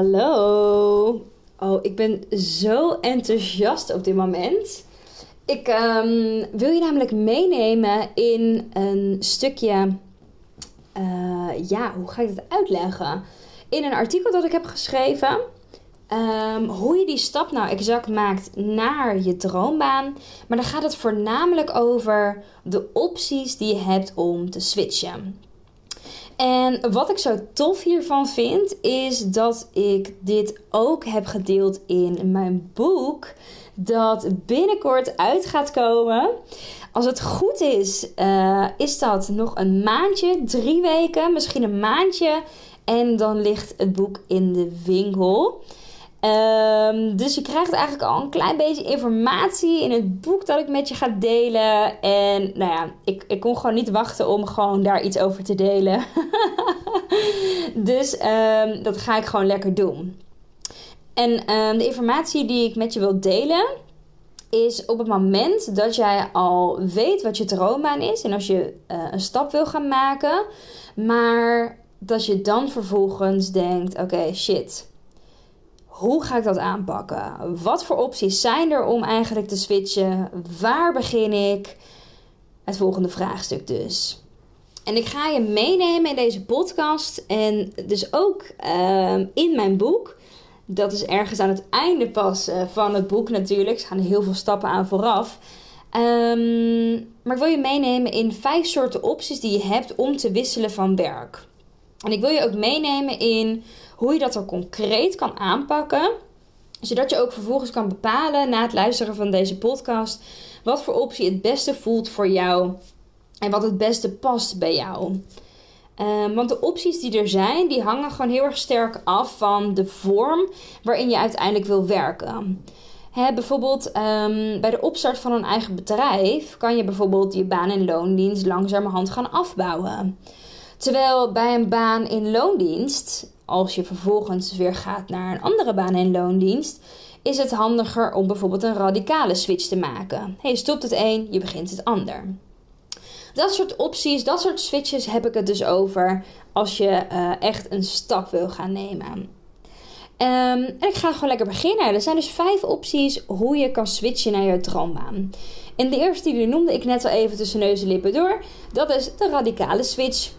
Hallo. Oh, ik ben zo enthousiast op dit moment. Ik ehm, wil je namelijk meenemen in een stukje. eh, ja, hoe ga ik het uitleggen? In een artikel dat ik heb geschreven. ehm, hoe je die stap nou exact maakt naar je droombaan. Maar dan gaat het voornamelijk over de opties die je hebt om te switchen. En wat ik zo tof hiervan vind, is dat ik dit ook heb gedeeld in mijn boek. Dat binnenkort uit gaat komen. Als het goed is, eh, is dat nog een maandje, drie weken, misschien een maandje. En dan ligt het boek in de winkel. Ehm, dus je krijgt eigenlijk al een klein beetje informatie in het boek dat ik met je ga delen. En nou ja, ik, ik kon gewoon niet wachten om gewoon daar iets over te delen. dus ehm, dat ga ik gewoon lekker doen. En ehm, de informatie die ik met je wil delen is op het moment dat jij al weet wat je droombaan is en als je eh, een stap wil gaan maken, maar dat je dan vervolgens denkt: oké, shit hoe ga ik dat aanpakken? Wat voor opties zijn er om eigenlijk te switchen? Waar begin ik? Het volgende vraagstuk dus. En ik ga je meenemen in deze podcast en dus ook uh, in mijn boek. Dat is ergens aan het einde pas uh, van het boek natuurlijk. Er gaan heel veel stappen aan vooraf. Um, maar ik wil je meenemen in vijf soorten opties die je hebt om te wisselen van werk. En ik wil je ook meenemen in hoe je dat dan concreet kan aanpakken. Zodat je ook vervolgens kan bepalen na het luisteren van deze podcast wat voor optie het beste voelt voor jou en wat het beste past bij jou. Um, want de opties die er zijn, die hangen gewoon heel erg sterk af van de vorm waarin je uiteindelijk wil werken. He, bijvoorbeeld um, bij de opstart van een eigen bedrijf kan je bijvoorbeeld je baan- en loondienst langzamerhand gaan afbouwen. Terwijl bij een baan in loondienst, als je vervolgens weer gaat naar een andere baan in loondienst, is het handiger om bijvoorbeeld een radicale switch te maken. je stopt het een, je begint het ander. Dat soort opties, dat soort switches heb ik het dus over als je uh, echt een stap wil gaan nemen. Um, en ik ga gewoon lekker beginnen. Er zijn dus vijf opties hoe je kan switchen naar je droombaan. En de eerste die noemde ik net al even tussen neus en lippen door. Dat is de radicale switch.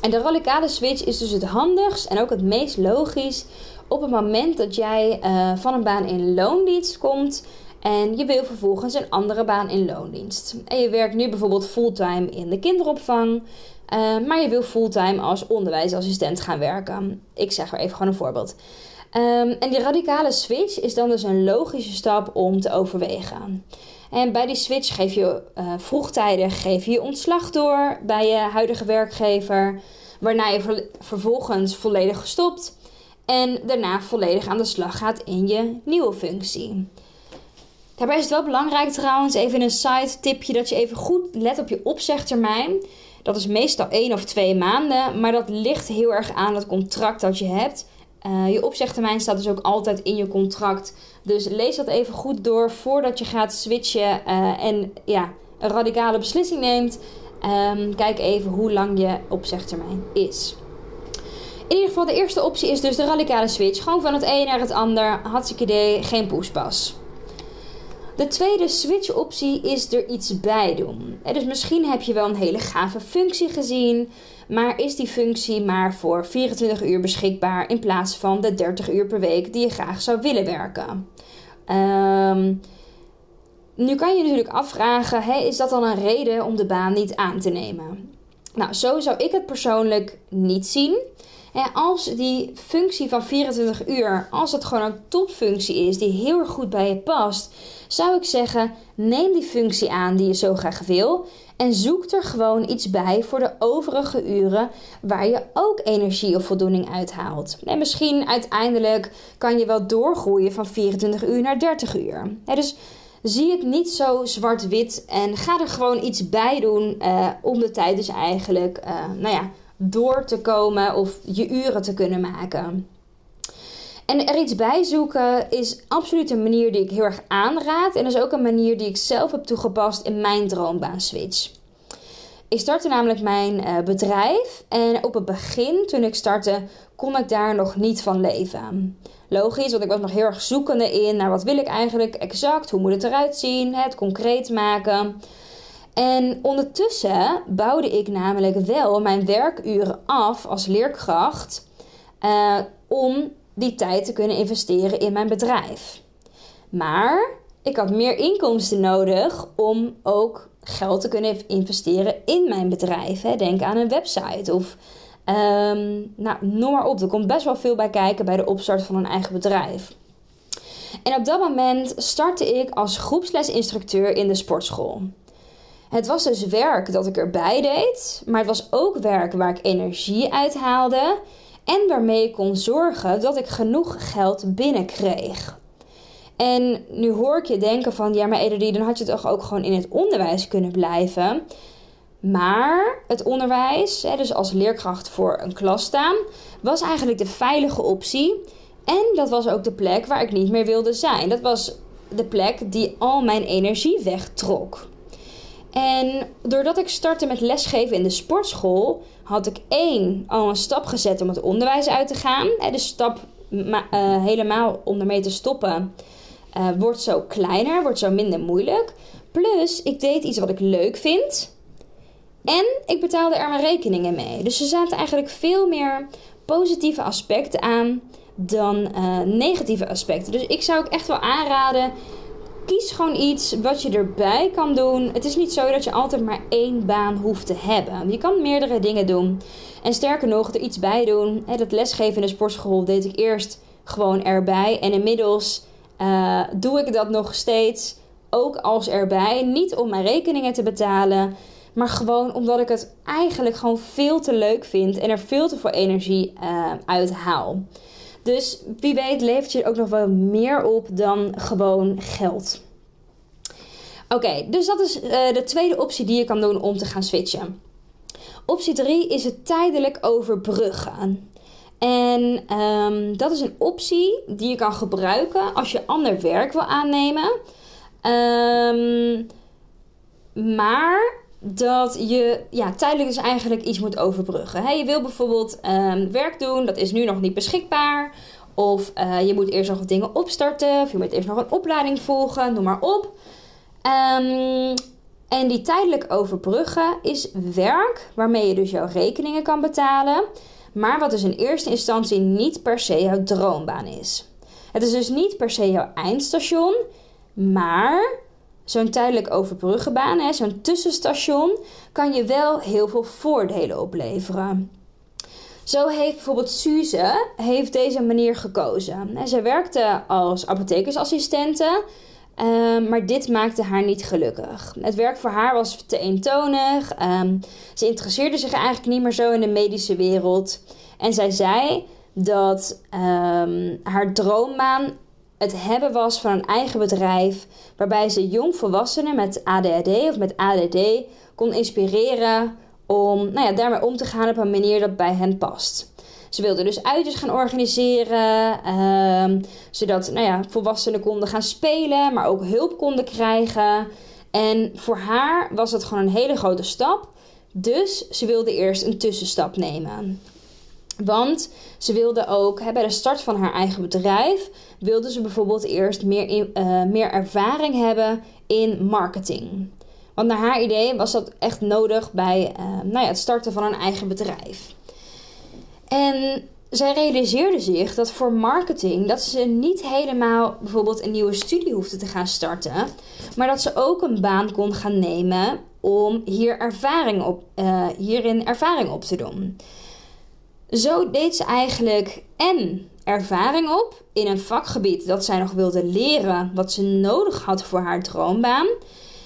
En de radicale switch is dus het handigst en ook het meest logisch op het moment dat jij uh, van een baan in loondienst komt en je wil vervolgens een andere baan in loondienst. En je werkt nu bijvoorbeeld fulltime in de kinderopvang, uh, maar je wil fulltime als onderwijsassistent gaan werken. Ik zeg er even gewoon een voorbeeld. Um, en die radicale switch is dan dus een logische stap om te overwegen. En bij die switch geef je uh, vroegtijdig geef je, ontslag door bij je huidige werkgever. Waarna je ver vervolgens volledig gestopt. En daarna volledig aan de slag gaat in je nieuwe functie. Daarbij is het wel belangrijk trouwens, even een side tipje, dat je even goed let op je opzegtermijn. Dat is meestal één of twee maanden, maar dat ligt heel erg aan het contract dat je hebt. Uh, je opzegtermijn staat dus ook altijd in je contract. Dus lees dat even goed door voordat je gaat switchen uh, en ja, een radicale beslissing neemt. Um, kijk even hoe lang je opzegtermijn is. In ieder geval, de eerste optie is dus de radicale switch. Gewoon van het een naar het ander. Hartstikke idee, geen poespas. De tweede switch-optie is er iets bij doen. Dus misschien heb je wel een hele gave functie gezien, maar is die functie maar voor 24 uur beschikbaar in plaats van de 30 uur per week die je graag zou willen werken. Um, nu kan je natuurlijk afvragen: hey, is dat dan een reden om de baan niet aan te nemen? Nou, zo zou ik het persoonlijk niet zien. En als die functie van 24 uur, als het gewoon een topfunctie is die heel erg goed bij je past, zou ik zeggen: neem die functie aan die je zo graag wil. En zoek er gewoon iets bij voor de overige uren waar je ook energie of voldoening uithaalt. En misschien uiteindelijk kan je wel doorgroeien van 24 uur naar 30 uur. dus zie het niet zo zwart-wit en ga er gewoon iets bij doen uh, om de tijd dus eigenlijk uh, nou ja, door te komen of je uren te kunnen maken. En er iets bij zoeken is absoluut een manier die ik heel erg aanraad. En is ook een manier die ik zelf heb toegepast in mijn droombaan switch. Ik startte namelijk mijn uh, bedrijf en op het begin, toen ik startte, kon ik daar nog niet van leven. Logisch, want ik was nog heel erg zoekende in naar wat wil ik eigenlijk exact, hoe moet het eruit zien, het concreet maken. En ondertussen bouwde ik namelijk wel mijn werkuren af als leerkracht uh, om die tijd te kunnen investeren in mijn bedrijf. Maar ik had meer inkomsten nodig om ook geld te kunnen investeren in mijn bedrijf. Denk aan een website of um, nou, noem maar op. Er komt best wel veel bij kijken bij de opstart van een eigen bedrijf. En op dat moment startte ik als groepslesinstructeur in de sportschool. Het was dus werk dat ik erbij deed, maar het was ook werk waar ik energie uit haalde en waarmee ik kon zorgen dat ik genoeg geld binnenkreeg. En nu hoor ik je denken van, ja maar Ederdie, dan had je toch ook gewoon in het onderwijs kunnen blijven. Maar het onderwijs, dus als leerkracht voor een klas staan, was eigenlijk de veilige optie. En dat was ook de plek waar ik niet meer wilde zijn. Dat was de plek die al mijn energie wegtrok. En doordat ik startte met lesgeven in de sportschool, had ik één al een stap gezet om het onderwijs uit te gaan. De stap uh, helemaal om ermee te stoppen uh, wordt zo kleiner, wordt zo minder moeilijk. Plus, ik deed iets wat ik leuk vind. En ik betaalde er mijn rekeningen mee. Dus er zaten eigenlijk veel meer positieve aspecten aan dan uh, negatieve aspecten. Dus ik zou ook echt wel aanraden kies gewoon iets wat je erbij kan doen. Het is niet zo dat je altijd maar één baan hoeft te hebben. Je kan meerdere dingen doen. En sterker nog, er iets bij doen. Dat lesgeven in de sportschool deed ik eerst gewoon erbij. En inmiddels uh, doe ik dat nog steeds ook als erbij. Niet om mijn rekeningen te betalen. Maar gewoon omdat ik het eigenlijk gewoon veel te leuk vind. En er veel te veel energie uh, uit haal. Dus wie weet levert je ook nog wel meer op dan gewoon geld. Oké, dus dat is uh, de tweede optie die je kan doen om te gaan switchen. Optie 3 is het tijdelijk overbruggen. En um, dat is een optie die je kan gebruiken als je ander werk wil aannemen. Um, maar dat je ja, tijdelijk dus eigenlijk iets moet overbruggen. He, je wil bijvoorbeeld um, werk doen, dat is nu nog niet beschikbaar. Of uh, je moet eerst nog wat dingen opstarten. Of je moet eerst nog een opleiding volgen, noem maar op. Um, en die tijdelijk overbruggen is werk waarmee je dus jouw rekeningen kan betalen. Maar wat dus in eerste instantie niet per se jouw droombaan is. Het is dus niet per se jouw eindstation, maar zo'n tijdelijk overbruggenbaan, zo'n tussenstation, kan je wel heel veel voordelen opleveren. Zo heeft bijvoorbeeld Suze heeft deze manier gekozen. En zij werkte als apothekersassistente, uh, maar dit maakte haar niet gelukkig. Het werk voor haar was te eentonig. Um, ze interesseerde zich eigenlijk niet meer zo in de medische wereld. En zij zei dat um, haar droombaan het hebben was van een eigen bedrijf waarbij ze jongvolwassenen met ADHD of met ADD kon inspireren om nou ja, daarmee om te gaan op een manier dat bij hen past. Ze wilde dus uitjes gaan organiseren, um, zodat nou ja, volwassenen konden gaan spelen, maar ook hulp konden krijgen. En voor haar was het gewoon een hele grote stap. Dus ze wilde eerst een tussenstap nemen. Want ze wilde ook, hè, bij de start van haar eigen bedrijf, wilde ze bijvoorbeeld eerst meer, uh, meer ervaring hebben in marketing. Want naar haar idee was dat echt nodig bij uh, nou ja, het starten van een eigen bedrijf. En zij realiseerde zich dat voor marketing dat ze niet helemaal bijvoorbeeld een nieuwe studie hoefde te gaan starten, maar dat ze ook een baan kon gaan nemen om hier ervaring op, uh, hierin ervaring op te doen. Zo deed ze eigenlijk en ervaring op in een vakgebied dat zij nog wilde leren, wat ze nodig had voor haar droombaan.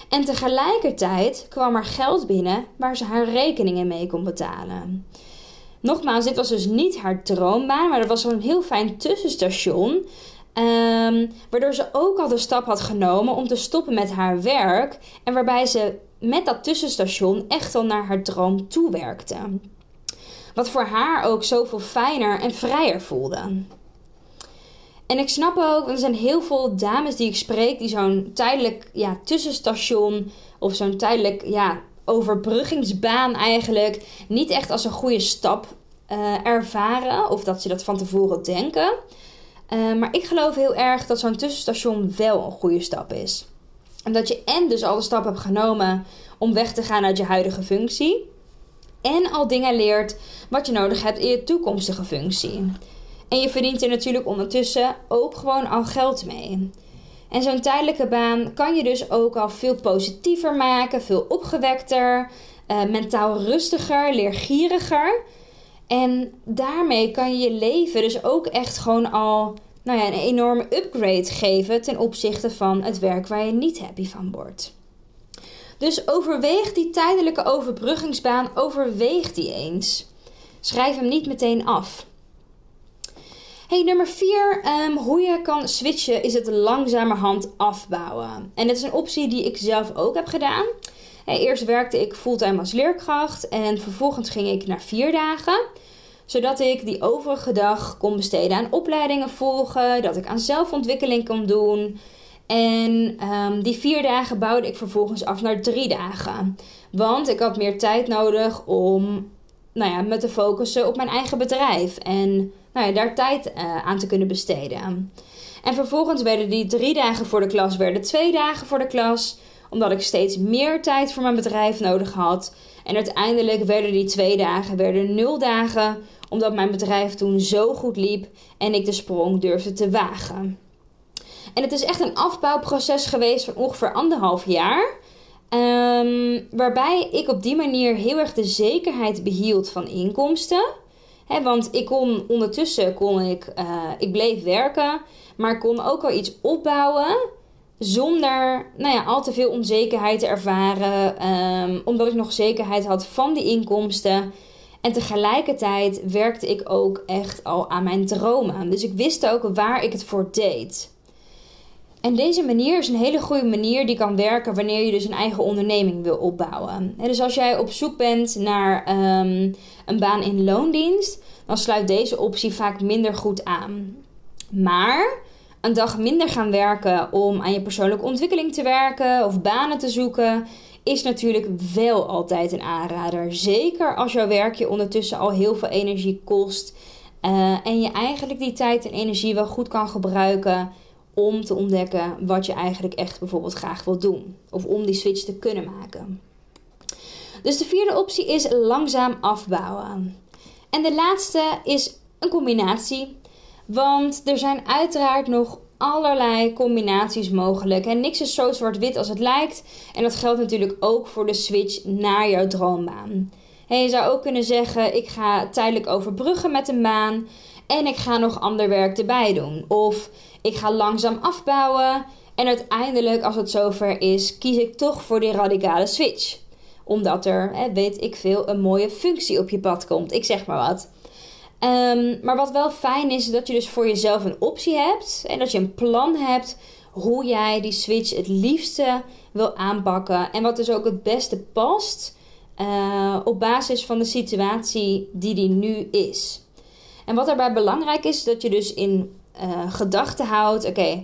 En tegelijkertijd kwam er geld binnen waar ze haar rekeningen mee kon betalen. Nogmaals, dit was dus niet haar droombaan, maar er was een heel fijn tussenstation. Um, waardoor ze ook al de stap had genomen om te stoppen met haar werk. En waarbij ze met dat tussenstation echt al naar haar droom toewerkte. Wat voor haar ook zoveel fijner en vrijer voelde. En ik snap ook, er zijn heel veel dames die ik spreek die zo'n tijdelijk ja, tussenstation of zo'n tijdelijk ja, overbruggingsbaan eigenlijk niet echt als een goede stap uh, ervaren of dat ze dat van tevoren denken. Uh, maar ik geloof heel erg dat zo'n tussenstation wel een goede stap is. En dat je en dus al de stap hebt genomen om weg te gaan uit je huidige functie. En al dingen leert wat je nodig hebt in je toekomstige functie. En je verdient er natuurlijk ondertussen ook gewoon al geld mee. En zo'n tijdelijke baan kan je dus ook al veel positiever maken, veel opgewekter, uh, mentaal rustiger, leergieriger. En daarmee kan je je leven dus ook echt gewoon al nou ja, een enorme upgrade geven ten opzichte van het werk waar je niet happy van wordt. Dus overweeg die tijdelijke overbruggingsbaan, overweeg die eens. Schrijf hem niet meteen af. Hey, nummer 4. Ehm, hoe je kan switchen is het langzamerhand afbouwen. En dit is een optie die ik zelf ook heb gedaan. eerst werkte ik fulltime als leerkracht en vervolgens ging ik naar vier dagen. Zodat ik die overige dag kon besteden aan opleidingen volgen, dat ik aan zelfontwikkeling kon doen. En um, die vier dagen bouwde ik vervolgens af naar drie dagen. Want ik had meer tijd nodig om nou ja, me te focussen op mijn eigen bedrijf. En nou ja, daar tijd uh, aan te kunnen besteden. En vervolgens werden die drie dagen voor de klas werden twee dagen voor de klas. Omdat ik steeds meer tijd voor mijn bedrijf nodig had. En uiteindelijk werden die twee dagen werden nul dagen. Omdat mijn bedrijf toen zo goed liep en ik de sprong durfde te wagen. En het is echt een afbouwproces geweest van ongeveer anderhalf jaar. Um, waarbij ik op die manier heel erg de zekerheid behield van inkomsten. Want ik kon ondertussen kon ik, uh, ik bleef werken, maar kon ook wel iets opbouwen zonder nou ja, al te veel onzekerheid te ervaren. Um, omdat ik nog zekerheid had van die inkomsten. En tegelijkertijd werkte ik ook echt al aan mijn dromen. Dus ik wist ook waar ik het voor deed. En deze manier is een hele goede manier die kan werken wanneer je dus een eigen onderneming wil opbouwen. En dus als jij op zoek bent naar um, een baan in loondienst, dan sluit deze optie vaak minder goed aan. Maar een dag minder gaan werken om aan je persoonlijke ontwikkeling te werken of banen te zoeken, is natuurlijk wel altijd een aanrader. Zeker als jouw werk je ondertussen al heel veel energie kost. Uh, en je eigenlijk die tijd en energie wel goed kan gebruiken om te ontdekken wat je eigenlijk echt bijvoorbeeld graag wilt doen. Of om die switch te kunnen maken. Dus de vierde optie is langzaam afbouwen. En de laatste is een combinatie. Want er zijn uiteraard nog allerlei combinaties mogelijk. En niks is zo zwart-wit als het lijkt. En dat geldt natuurlijk ook voor de switch naar jouw droombaan. je zou ook kunnen zeggen: ik ga tijdelijk overbruggen met een baan. En ik ga nog ander werk erbij doen. Of ik ga langzaam afbouwen. En uiteindelijk, als het zover is, kies ik toch voor die radicale switch. Omdat er, hè, weet ik veel, een mooie functie op je pad komt. Ik zeg maar wat. Um, maar wat wel fijn is, dat je dus voor jezelf een optie hebt. En dat je een plan hebt hoe jij die switch het liefste wil aanpakken. En wat dus ook het beste past uh, op basis van de situatie die die nu is. En wat daarbij belangrijk is, dat je dus in uh, gedachten houdt: oké,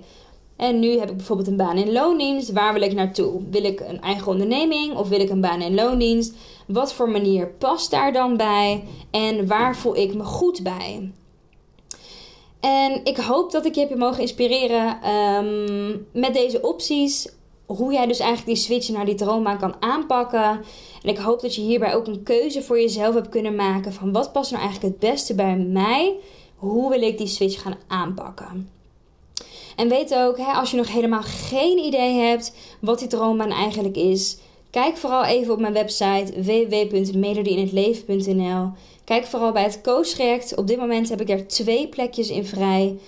en nu heb ik bijvoorbeeld een baan in loondienst. Waar wil ik naartoe? Wil ik een eigen onderneming of wil ik een baan in loondienst? Wat voor manier past daar dan bij? En waar voel ik me goed bij? En ik hoop dat ik je heb mogen inspireren um, met deze opties. Hoe jij dus eigenlijk die switch naar die droombaan kan aanpakken. En ik hoop dat je hierbij ook een keuze voor jezelf hebt kunnen maken. Van wat past nou eigenlijk het beste bij mij? Hoe wil ik die switch gaan aanpakken? En weet ook, hè, als je nog helemaal geen idee hebt wat die droombaan eigenlijk is, Kijk vooral even op mijn website www.melodieinhetleven.nl. Kijk vooral bij het coachtraject. Op dit moment heb ik er twee plekjes in vrij.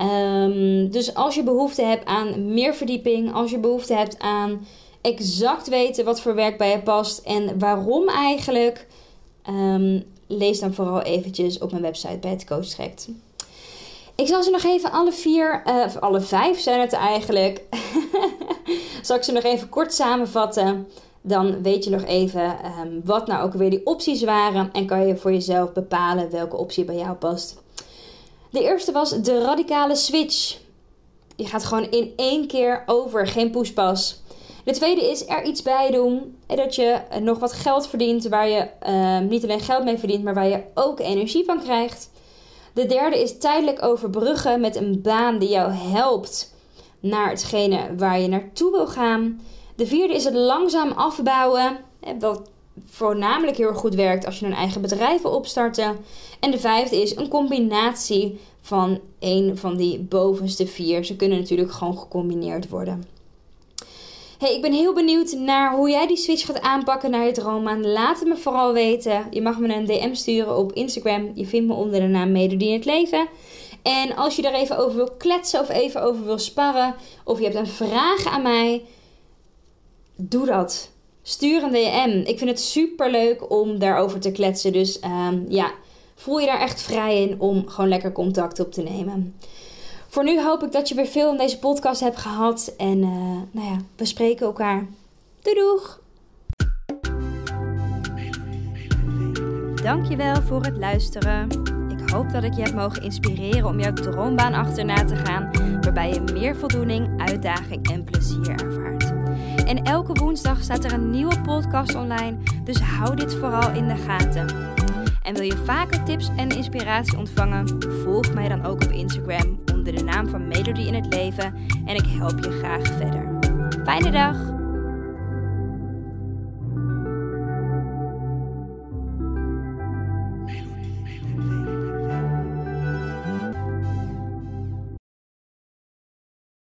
Um, dus als je behoefte hebt aan meer verdieping, als je behoefte hebt aan exact weten wat voor werk bij je past en waarom eigenlijk, um, lees dan vooral eventjes op mijn website bij het coachtraject. Ik zal ze nog even alle vier, uh, of alle vijf zijn het eigenlijk, zal ik ze nog even kort samenvatten. Dan weet je nog even um, wat nou ook weer die opties waren en kan je voor jezelf bepalen welke optie bij jou past. De eerste was de radicale switch. Je gaat gewoon in één keer over, geen poespas. De tweede is er iets bij doen. Dat je nog wat geld verdient waar je uh, niet alleen geld mee verdient, maar waar je ook energie van krijgt. De derde is tijdelijk overbruggen met een baan die jou helpt naar hetgene waar je naartoe wil gaan. De vierde is het langzaam afbouwen. Wat voornamelijk heel goed werkt als je een eigen bedrijf wil opstarten. En de vijfde is een combinatie van een van die bovenste vier. Ze kunnen natuurlijk gewoon gecombineerd worden. Hey, ik ben heel benieuwd naar hoe jij die switch gaat aanpakken naar je droombaan. Laat het me vooral weten. Je mag me een DM sturen op Instagram. Je vindt me onder de naam Melodie in het Leven. En als je er even over wil kletsen of even over wil sparren, of je hebt een vraag aan mij, doe dat. Stuur een DM. Ik vind het super leuk om daarover te kletsen. Dus um, ja, voel je daar echt vrij in om gewoon lekker contact op te nemen. Voor nu hoop ik dat je weer veel in deze podcast hebt gehad. En uh, nou ja, we spreken elkaar. Doei doeg! Dankjewel voor het luisteren. Ik hoop dat ik je heb mogen inspireren om jouw droombaan achterna te gaan. Waarbij je meer voldoening, uitdaging en plezier ervaart. En elke woensdag staat er een nieuwe podcast online. Dus hou dit vooral in de gaten. En wil je vaker tips en inspiratie ontvangen? Volg mij dan ook op Instagram de naam van Melody in het Leven en ik help je graag verder. Fijne dag!